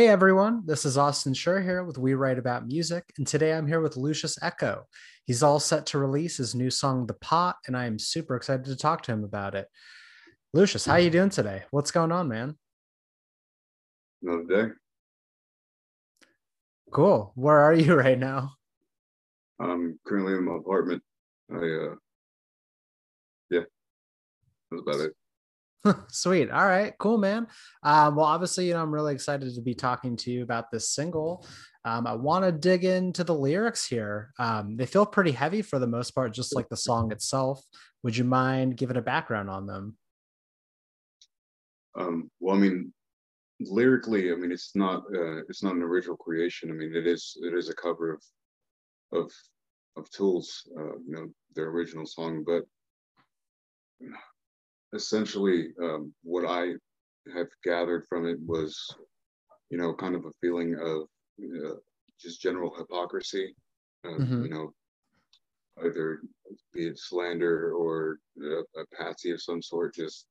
Hey everyone, this is Austin Schur here with We Write About Music, and today I'm here with Lucius Echo. He's all set to release his new song, The Pot, and I am super excited to talk to him about it. Lucius, how you doing today? What's going on, man? Another day. Cool. Where are you right now? I'm currently in my apartment. I uh yeah, that's about it. Sweet. All right. Cool, man. Um, well, obviously, you know, I'm really excited to be talking to you about this single. Um, I want to dig into the lyrics here. Um, they feel pretty heavy for the most part, just like the song itself. Would you mind giving a background on them? Um, well, I mean, lyrically, I mean, it's not uh, it's not an original creation. I mean, it is it is a cover of of of Tool's, uh, you know, their original song, but essentially um, what I have gathered from it was, you know, kind of a feeling of uh, just general hypocrisy, uh, mm-hmm. you know, either be it slander or a, a patsy of some sort, just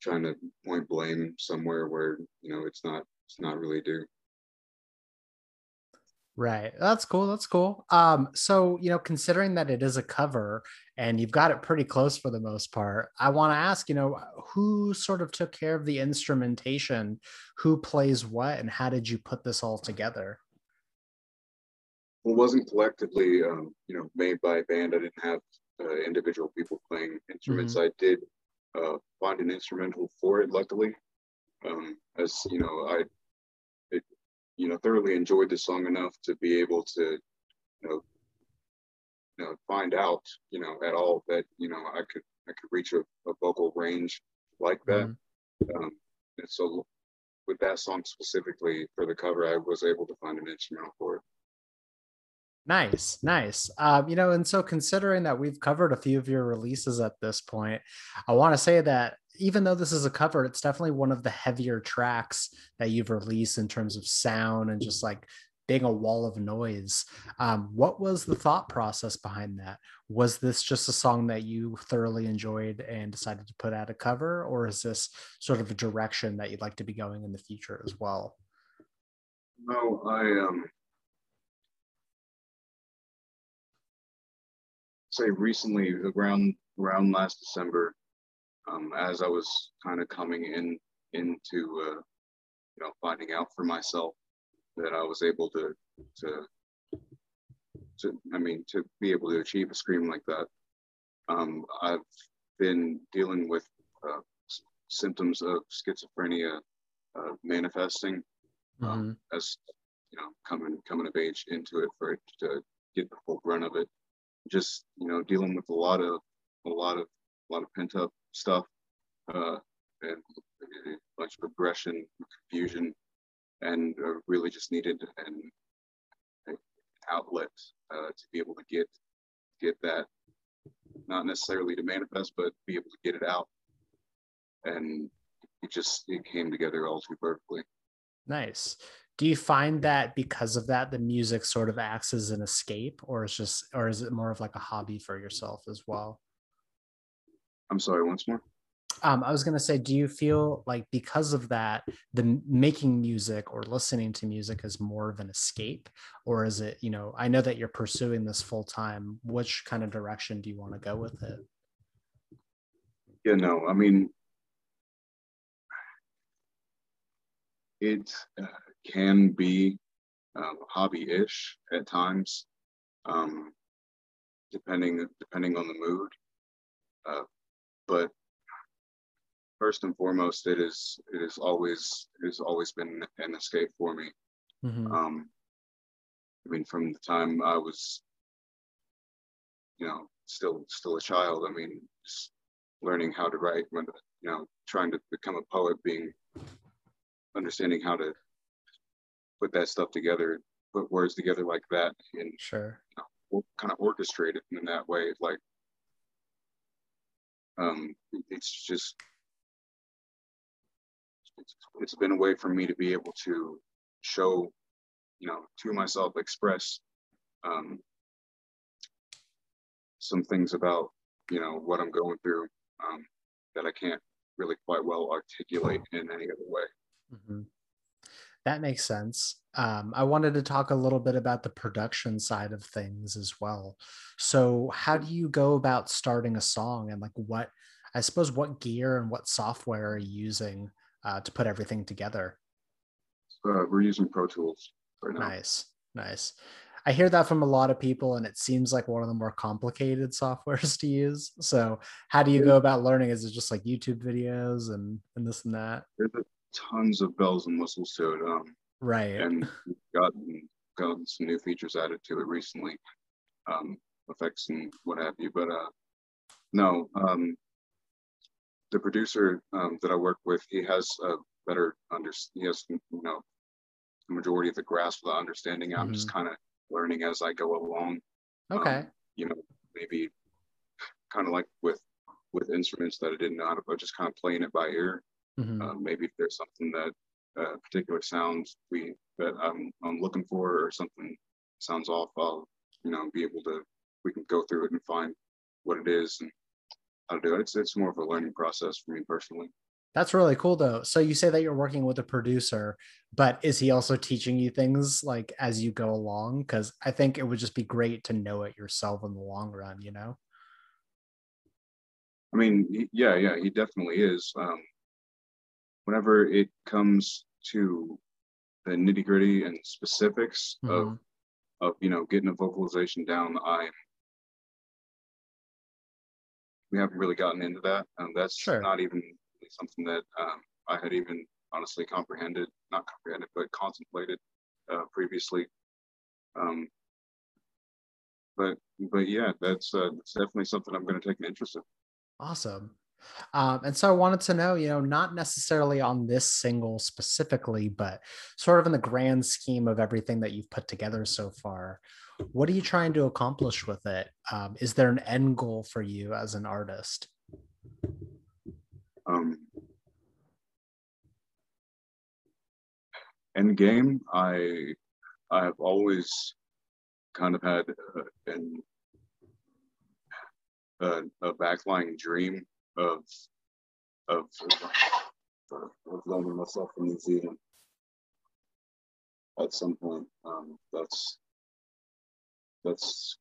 trying to point blame somewhere where you know it's not it's not really due. Right. That's cool. That's cool. Um, so you know, considering that it is a cover and you've got it pretty close for the most part, I want to ask, you know, who sort of took care of the instrumentation, who plays what, and how did you put this all together? Well, it wasn't collectively, um, you know, made by a band. I didn't have uh, individual people playing instruments. Mm-hmm. I did uh, find an instrumental for it, luckily. Um, as you know, I you know thoroughly enjoyed the song enough to be able to you know you know find out you know at all that you know I could I could reach a, a vocal range like that. Mm-hmm. Um, and so with that song specifically for the cover, I was able to find an instrumental for it. Nice, nice. Um, you know, and so considering that we've covered a few of your releases at this point, I want to say that even though this is a cover, it's definitely one of the heavier tracks that you've released in terms of sound and just like being a wall of noise. Um, what was the thought process behind that? Was this just a song that you thoroughly enjoyed and decided to put out a cover, or is this sort of a direction that you'd like to be going in the future as well? No, I um say recently around around last December, um, as I was kind of coming in into uh, you know finding out for myself that I was able to to to I mean to be able to achieve a scream like that. Um, I've been dealing with uh, symptoms of schizophrenia uh, manifesting um, mm-hmm. as you know coming coming of age into it for it to get the full brunt of it just you know dealing with a lot of a lot of a lot of pent up stuff uh, and a bunch of aggression, confusion, and uh, really just needed an, an outlet uh, to be able to get get that not necessarily to manifest, but be able to get it out. And it just it came together all too perfectly. Nice do you find that because of that the music sort of acts as an escape or is just or is it more of like a hobby for yourself as well i'm sorry once more? Um, i was going to say do you feel like because of that the making music or listening to music is more of an escape? Or is it you know i know that you're pursuing this full time. Which kind of direction do you want to go with it? Yeah no i mean it uh, can be um, hobby-ish at times, um, depending depending on the mood. Uh, but first and foremost, it is it is always it has always been an escape for me. Mm-hmm. Um, I mean, from the time I was, you know, still still a child. I mean, just learning how to write, when you know, trying to become a poet, being understanding how to put that stuff together, put words together like that, and sure, you know, kind of orchestrate it in that way. Like, um, it's just it's, it's been a way for me to be able to show, you know, to myself, express um, some things about you know what I'm going through um, that I can't really quite well articulate in any other way. Mm-hmm. That makes sense. Um, I wanted to talk a little bit about the production side of things as well. So, how do you go about starting a song and like what, I suppose, what gear and what software are you using uh, to put everything together? Uh, we're using Pro Tools right now. Nice, nice. I hear that from a lot of people, and it seems like one of the more complicated softwares to use. So, how do you go about learning? Is it just like YouTube videos and and this and that? There's tons of bells and whistles to it. Um, right. And gotten gotten some new features added to it recently, um, effects and what have you. But uh, no, um, the producer um, that I work with, he has a better under he has you know the majority of the grasp of the understanding. I'm mm-hmm. just kind of learning as I go along. Okay. Um, you know, maybe kind of like with with instruments that I didn't know how to, but just kind of playing it by ear. Mm-hmm. Uh, maybe if there's something that uh, particular sounds we that I'm I'm looking for or something sounds off, I'll you know be able to we can go through it and find what it is and how to do it. It's it's more of a learning process for me personally. That's really cool though. So you say that you're working with a producer, but is he also teaching you things like as you go along? Because I think it would just be great to know it yourself in the long run, you know? I mean, yeah, yeah, he definitely is. Um, whenever it comes to the nitty gritty and specifics mm-hmm. of of you know getting a vocalization down, I we haven't really gotten into that, and that's sure. not even something that um, I had even honestly comprehended, not comprehended, but contemplated uh, previously. Um, but but yeah, that's uh, that's definitely something I'm going to take an interest in. Awesome. Um, and so I wanted to know, you know, not necessarily on this single specifically, but sort of in the grand scheme of everything that you've put together so far, what are you trying to accomplish with it? Um, is there an end goal for you as an artist? Um, end game, I I have always kind of had uh, an, uh, a backlying dream of of of learning myself in New Zealand at some point. Um, that's that's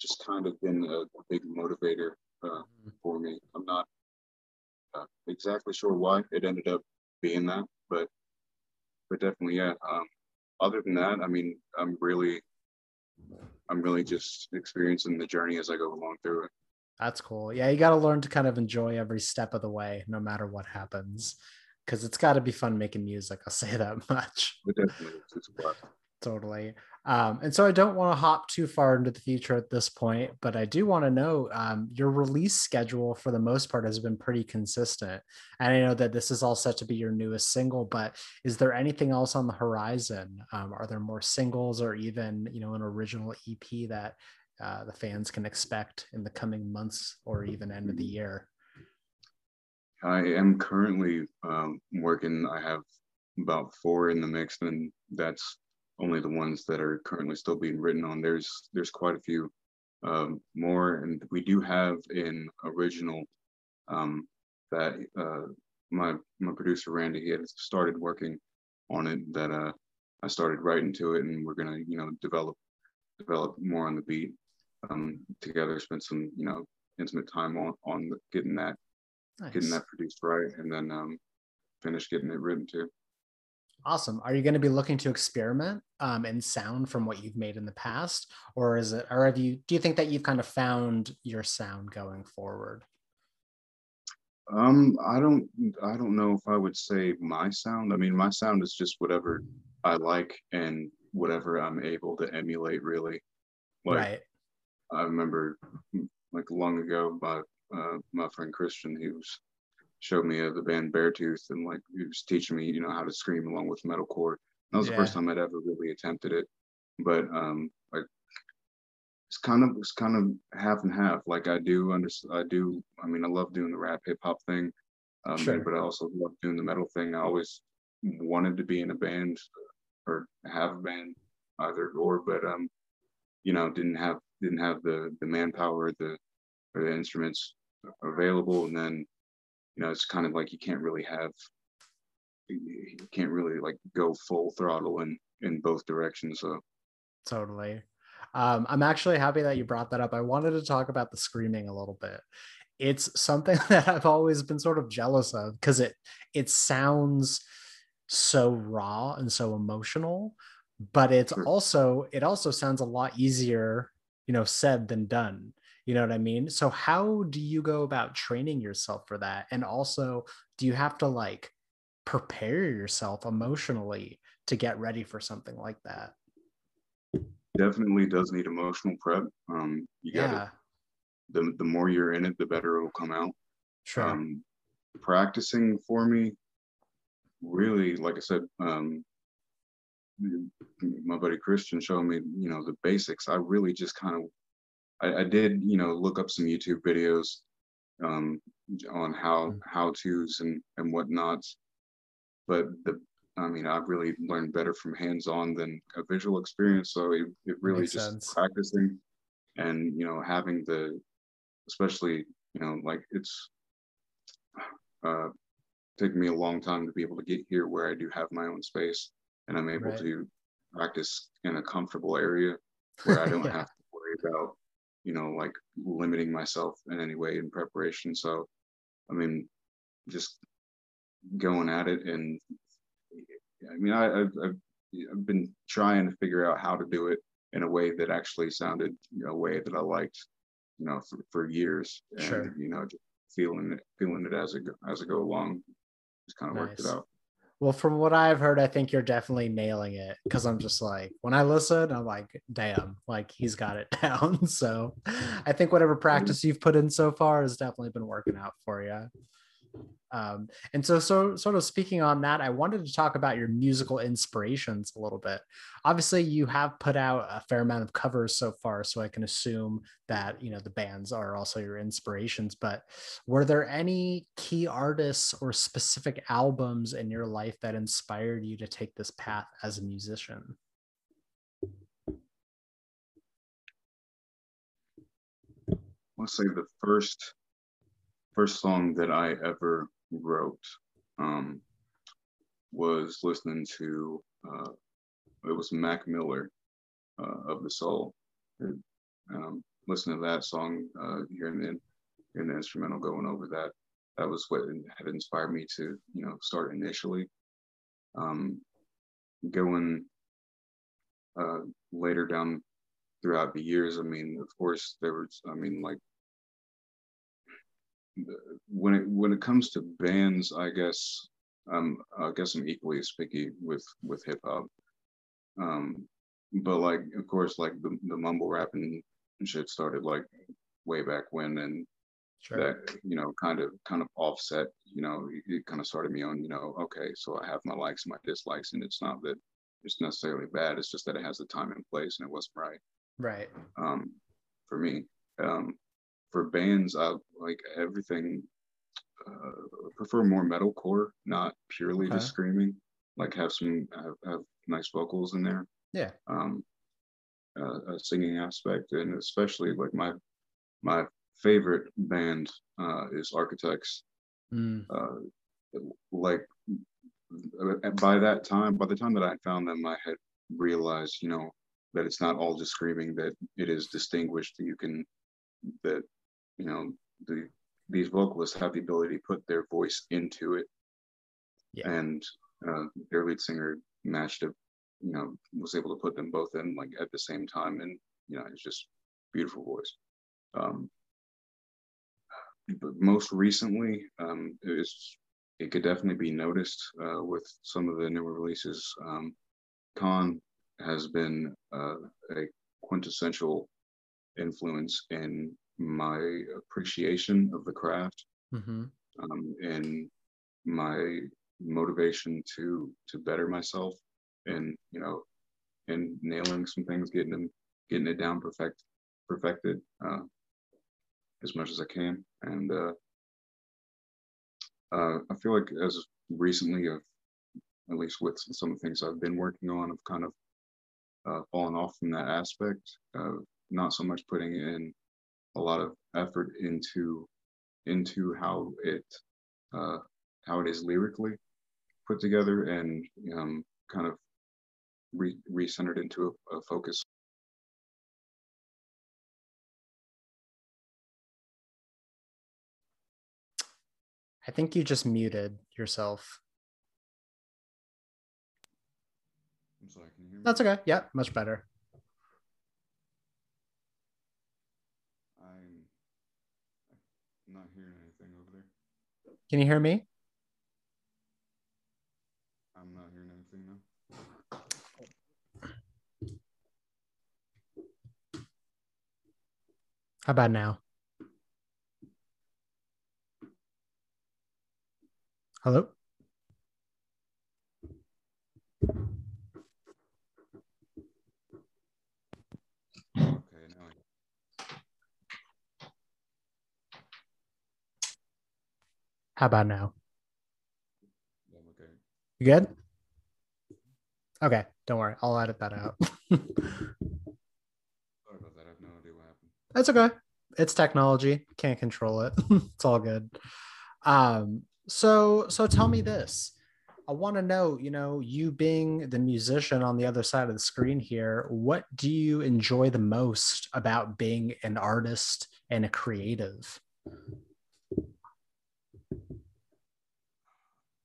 just kind of been a, a big motivator uh, mm-hmm. for me. I'm not uh, exactly sure why it ended up being that, but but definitely yeah. Um, other than that, I mean, I'm really I'm really just experiencing the journey as I go along through it. That's cool. Yeah, you got to learn to kind of enjoy every step of the way, no matter what happens, because it's got to be fun making music. I'll say that much. It definitely is. It's a Totally. Um, and so I don't want to hop too far into the future at this point, but I do want to know um, your release schedule for the most part has been pretty consistent. And I know that this is all set to be your newest single, but is there anything else on the horizon? Um, are there more singles or even, you know, an original EP that uh, the fans can expect in the coming months or even end of the year? I am currently um, working. I have about four in the mix, and that's only the ones that are currently still being written on. There's there's quite a few um, more, and we do have an original um, that uh, my my producer Randy he had started working on it. That uh, I started writing to it, and we're gonna you know develop develop more on the beat um, together. Spend some you know intimate time on on getting that nice. getting that produced right, and then um, finish getting it written too. Awesome. Are you going to be looking to experiment um, in sound from what you've made in the past, or is it, or have you? Do you think that you've kind of found your sound going forward? Um, I don't, I don't know if I would say my sound. I mean, my sound is just whatever I like and whatever I'm able to emulate. Really, like, right. I remember, like long ago, my uh, my friend Christian, he was showed me uh, the band Beartooth and like he was teaching me, you know, how to scream along with metalcore. That was yeah. the first time I'd ever really attempted it. But um, like it's kind of it's kind of half and half. Like I do understand. I do. I mean, I love doing the rap hip hop thing, um, sure. but I also love doing the metal thing. I always wanted to be in a band or have a band, either or. But um, you know, didn't have didn't have the the manpower, the or the instruments available, and then you know, it's kind of like you can't really have you can't really like go full throttle in in both directions. So totally. Um, I'm actually happy that you brought that up. I wanted to talk about the screaming a little bit. It's something that I've always been sort of jealous of because it it sounds so raw and so emotional, but it's also it also sounds a lot easier, you know, said than done. You know what I mean? So how do you go about training yourself for that? And also, do you have to like prepare yourself emotionally to get ready for something like that? Definitely does need emotional prep. Um, you got to yeah. the the more you're in it, the better it'll come out. Sure. Um, practicing for me, really, like I said, um, my buddy Christian showed me, you know, the basics. I really just kind of, I, I did, you know, look up some YouTube videos um, on how mm. how tos and and whatnots. But the I mean, I've really learned better from hands-on than a visual experience. So it, it really Makes just sense. practicing and, you know, having the, especially, you know, like it's uh, taken me a long time to be able to get here where I do have my own space and I'm able right. to practice in a comfortable area where I don't yeah. have to worry about, you know, like limiting myself in any way in preparation. So, I mean, just going at it and I mean, I, have I've, I've been trying to figure out how to do it in a way that actually sounded you know, a way that I liked, you know, for, for years. And, sure. you know, just feeling it, feeling it as it as I go along, just kind of nice. worked it out. Well, from what I've heard, I think you're definitely nailing it because I'm just like, when I listen, I'm like, damn, like he's got it down. So I think whatever mm-hmm. practice you've put in so far has definitely been working out for you. Um, and so, so sort of speaking on that, I wanted to talk about your musical inspirations a little bit. Obviously, you have put out a fair amount of covers so far, so I can assume that you know the bands are also your inspirations. But were there any key artists or specific albums in your life that inspired you to take this path as a musician? Let's say the first first song that I ever wrote um, was listening to uh, it was Mac Miller uh, of the Soul. Um, listening to that song, uh, hearing the hearing the instrumental going over that, that was what had inspired me to you know start initially. Um, going uh, later down throughout the years, I mean, of course, there was, I mean, like when it when it comes to bands, I guess um I guess I'm equally as picky with with hip hop. Um, but like of course like the, the mumble rap and shit started like way back when and sure. that you know kind of kind of offset you know it, kind of started me on you know okay so I have my likes and my dislikes and it's not that it's necessarily bad it's just that it has the time and place and it wasn't right right um for me um for bands, I like everything. Uh, prefer more metalcore, not purely okay. just screaming. Like have some have, have nice vocals in there. Yeah. Um, uh, a singing aspect, and especially like my my favorite band uh, is Architects. Mm. Uh, like uh, by that time, by the time that I found them, I had realized, you know, that it's not all just screaming. That it is distinguished. That you can that you know the these vocalists have the ability to put their voice into it. Yeah. and uh, their lead singer matched it you know was able to put them both in like at the same time. And you know it's just beautiful voice. Um but most recently um it's it could definitely be noticed uh, with some of the newer releases. Um Kon has been uh, a quintessential influence in my appreciation of the craft mm-hmm. um, and my motivation to to better myself and you know and nailing some things getting them getting it down perfect perfected uh, as much as i can and uh, uh, i feel like as recently of at least with some of the things i've been working on i've kind of uh, fallen off from that aspect of not so much putting in a lot of effort into into how it uh, how it is lyrically, put together and um, kind of re- recentered into a, a focus. I think you just muted yourself. I'm sorry, can you hear me? That's okay. Yeah, much better. I'm not hearing anything over there. Can you hear me? I'm not hearing anything now. How about now? Hello? Okay, now I, How about now? yeah, I'm okay. You good? Okay, don't worry. I'll edit that out. Sorry about that. I have no idea what happened. That's okay. It's technology. Can't control it. it's all good. Um, so so tell me this. I want to know, you know, you being the musician on the other side of the screen here, what do you enjoy the most about being an artist and a creative?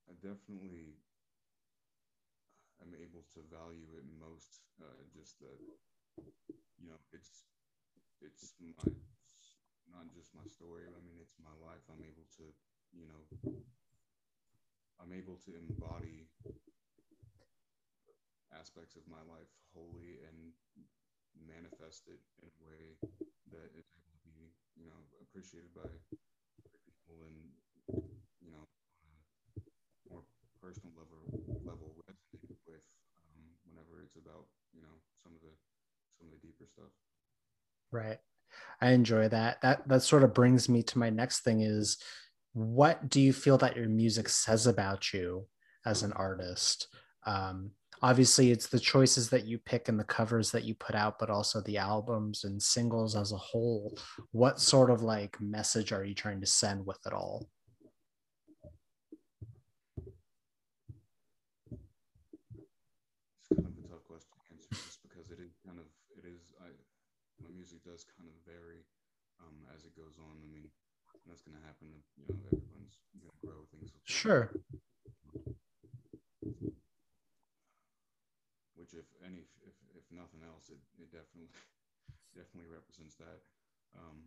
I definitely am able to value it most. That, you know, it's it's my not just my story. I mean, it's my life. I'm able to, you know, I'm able to embody aspects of my life wholly and manifest it in a way that is able to be, you know, appreciated by people and, you know, on a more personal level level resonate with um, whenever it's about, you know, some of the some of the deeper stuff. Right. I enjoy that. That that sort of brings me to my next thing is what do you feel that your music says about you as an artist? Um, obviously, it's the choices that you pick and the covers that you put out, but also the albums and singles as a whole. What sort of like message are you trying to send with it all? It's kind of a tough question to answer just because it is kind of it is I my music does kind of vary um, as it goes on. I mean, that's gonna happen. You know, everyone's gonna grow things. Sure. which if any if, if nothing else it, it definitely definitely represents that um,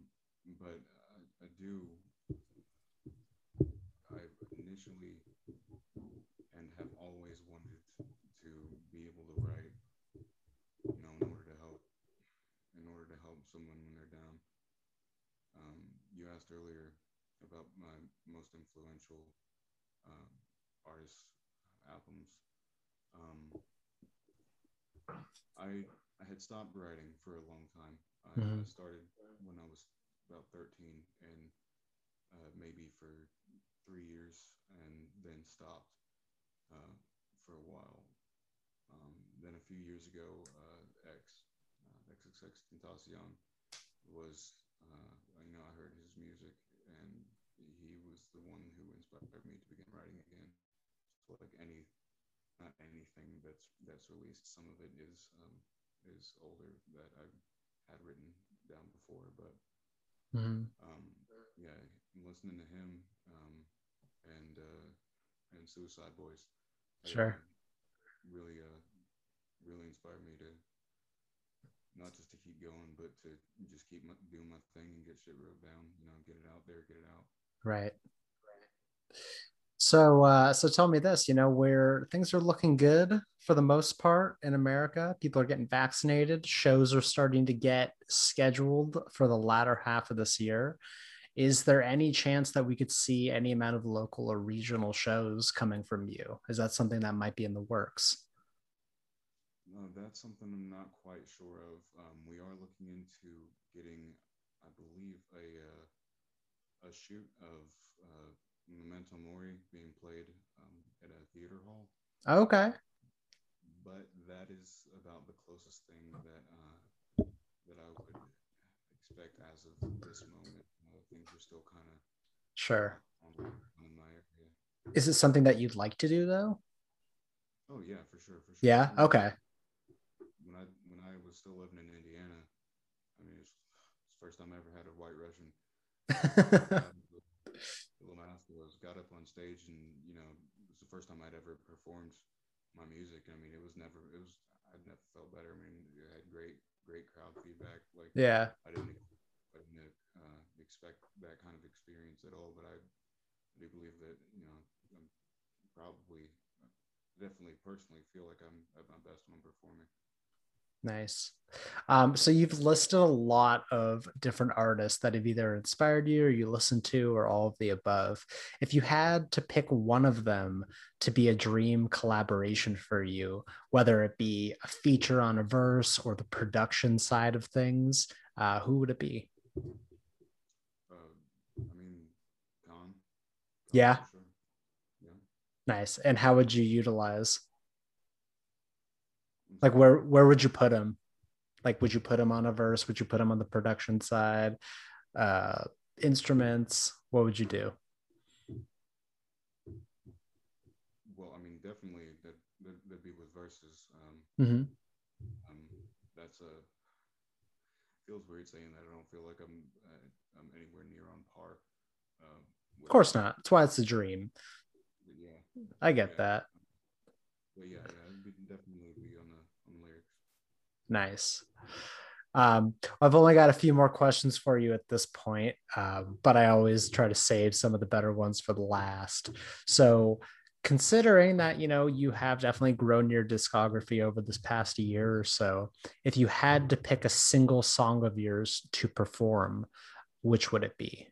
but I, I do i initially and have always wanted to be able to write you know in order to help in order to help someone when they're down um, you asked earlier about my most influential um, artists albums um, I I had stopped writing for a long time. I, Mhm. started when I was about 13 and uh, maybe for three years and then stopped uh, for a while. Um, then a few years ago, uh, X, uh, XXXTentacion was, uh, you know, I heard his music and he was the one who inspired me to begin writing again. So like any not anything that's that's released. Some of it is um, is older that I've had written down before, but Mhm. um, yeah, listening to him um, and uh, and Suicide Boys, Sure. really uh, really inspired me to not just to keep going, but to just keep my, doing my thing and get shit wrote down. You know, get it out there, get it out. Right. So, uh, so tell me this, you know, where things are looking good for the most part in America, people are getting vaccinated, shows are starting to get scheduled for the latter half of this year. Is there any chance that we could see any amount of local or regional shows coming from you? Is that something that might be in the works? No, that's something I'm not quite sure of. Um, we are looking into getting, I believe, a uh, a shoot of uh, Memento Mori being played um, at a theater hall, Okay. but that is about the closest thing that uh, that I would expect as of this moment. Uh, things are still kind of Sure. on, on my area. Is it something that you'd like to do though? Oh yeah, for sure, for sure. Yeah. Okay. When I when I was still living in Indiana, I mean, it's, it's first time I ever had a white Russian. Little Master was got up on stage, and you know, it was the first time I'd ever performed my music. I mean, it was never, it was, I'd never felt better. I mean, it had great, great crowd feedback. Like, yeah, I didn't, I didn't uh, expect that kind of experience at all. But I do believe that you know, I'm probably, definitely, personally feel like I'm at my best when I'm performing. Nice. Um, so you've listed a lot of different artists that have either inspired you or you listen to or all of the above. If you had to pick one of them to be a dream collaboration for you, whether it be a feature on a verse or the production side of things, uh, who would it be? Uh, I mean, Khan. Yeah. Sure. Yeah. Nice. And how would you utilize? Like where where would you put him? Like would you put him on a verse? Would you put him on the production side? Uh instruments? What would you do? Well, I mean, definitely that that would be with verses. Um, mm-hmm. um, that's a feels weird saying that. I don't feel like I'm uh, I'm anywhere near on par. Uh, of course not. That's why it's a dream. Yeah, I get yeah. that. But yeah, yeah, definitely be on the on the lyrics. Nice. Um, I've only got a few more questions for you at this point, um, but I always try to save some of the better ones for the last. So, considering that you know you have definitely grown your discography over this past year or so, if you had to pick a single song of yours to perform, which would it be?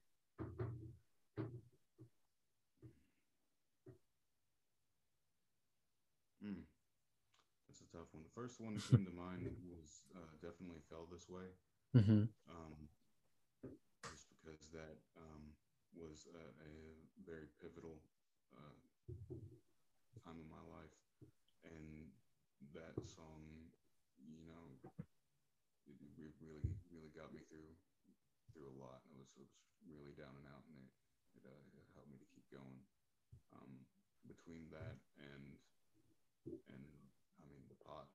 First one that came to mind was uh, definitely fell this way. Mm-hmm. Um, just because that um, was a, a, very pivotal uh, time in my life, and that song, you know, it, really, really got me through through a lot. It was, it was really down and out, and it it, uh, it helped me to keep going. Um, between that and I mean the pot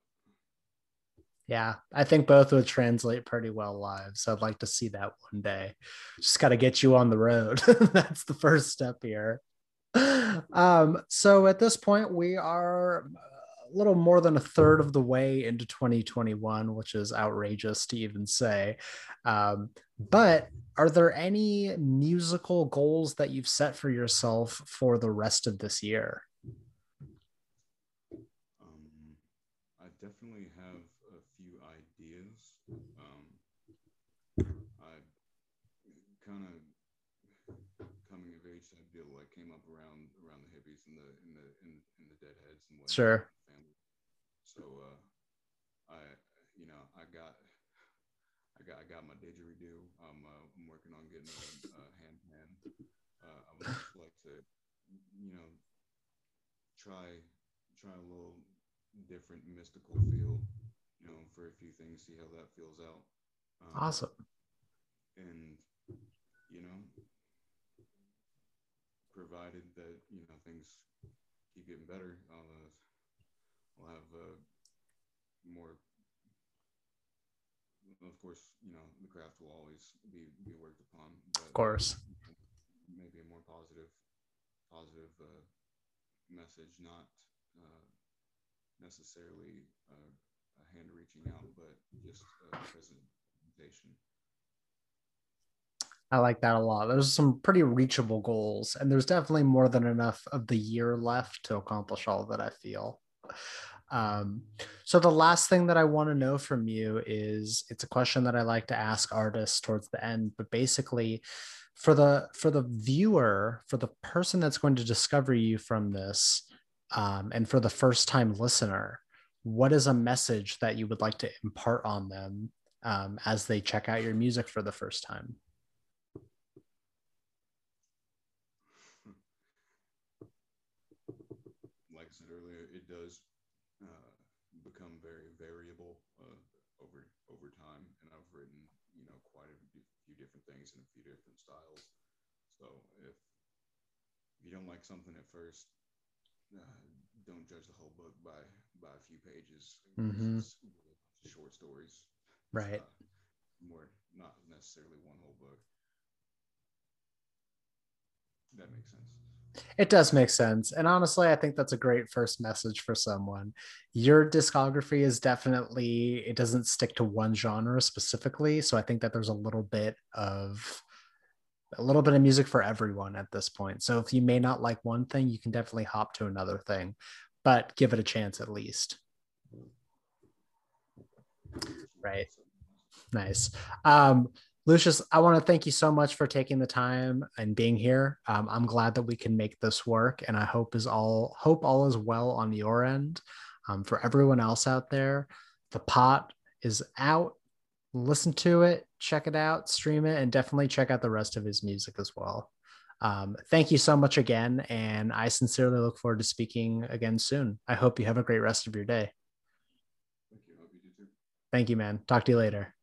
yeah, I think both would translate pretty well live. So I'd like to see that one day. Just got to get you on the road. That's the first step here. Um, so at this point, we are a little more than a third of the way into 2021, which is outrageous to even say. Um, but are there any musical goals that you've set for yourself for the rest of this year? Um, I definitely have and sure. Family. So uh, I, you know, I got, I got, I got my didgeridoo. I'm, uh, I'm working on getting a, a hand pan. Uh, I would like to, you know, try, try a little different mystical feel, you know, for a few things, see how that feels out. Um, awesome. And you know, provided that you know things keep getting better, I'll, uh, I'll have uh, more. Of course, you know the craft will always be be worked upon. But, of course. Maybe a more positive, positive uh, message, not uh, necessarily uh, a hand reaching out, but just a presentation. I like that a lot. There's some pretty reachable goals, and there's definitely more than enough of the year left to accomplish all that I feel. Um, so the last thing that I want to know from you is it's a question that I like to ask artists towards the end, but basically for the for the viewer, for the person that's going to discover you from this, um, and for the first time listener, what is a message that you would like to impart on them um, as they check out your music for the first time? things in a few different styles. So if you don't like something at first, uh, don't judge the whole book by by a few pages. Mhm. It's short stories, Right. not more not necessarily one whole book. That makes sense. It does make sense. And honestly, I think that's a great first message for someone. Your discography is definitely, it doesn't stick to one genre specifically. So I think that there's a little bit of, a little bit of music for everyone at this point. So if you may not like one thing, you can definitely hop to another thing, but give it a chance at least. Right. Nice. Um, Lucius, I want to thank you so much for taking the time and being here. Um, I'm glad that we can make this work, and I hope is all hope all is well on your end. Um, for everyone else out there, the pot is out. Listen to it, check it out, stream it, and definitely check out the rest of his music as well. Um, thank you so much again, and I sincerely look forward to speaking again soon. I hope you have a great rest of your day. Thank you. Hope you do too. Thank you, man. Talk to you later.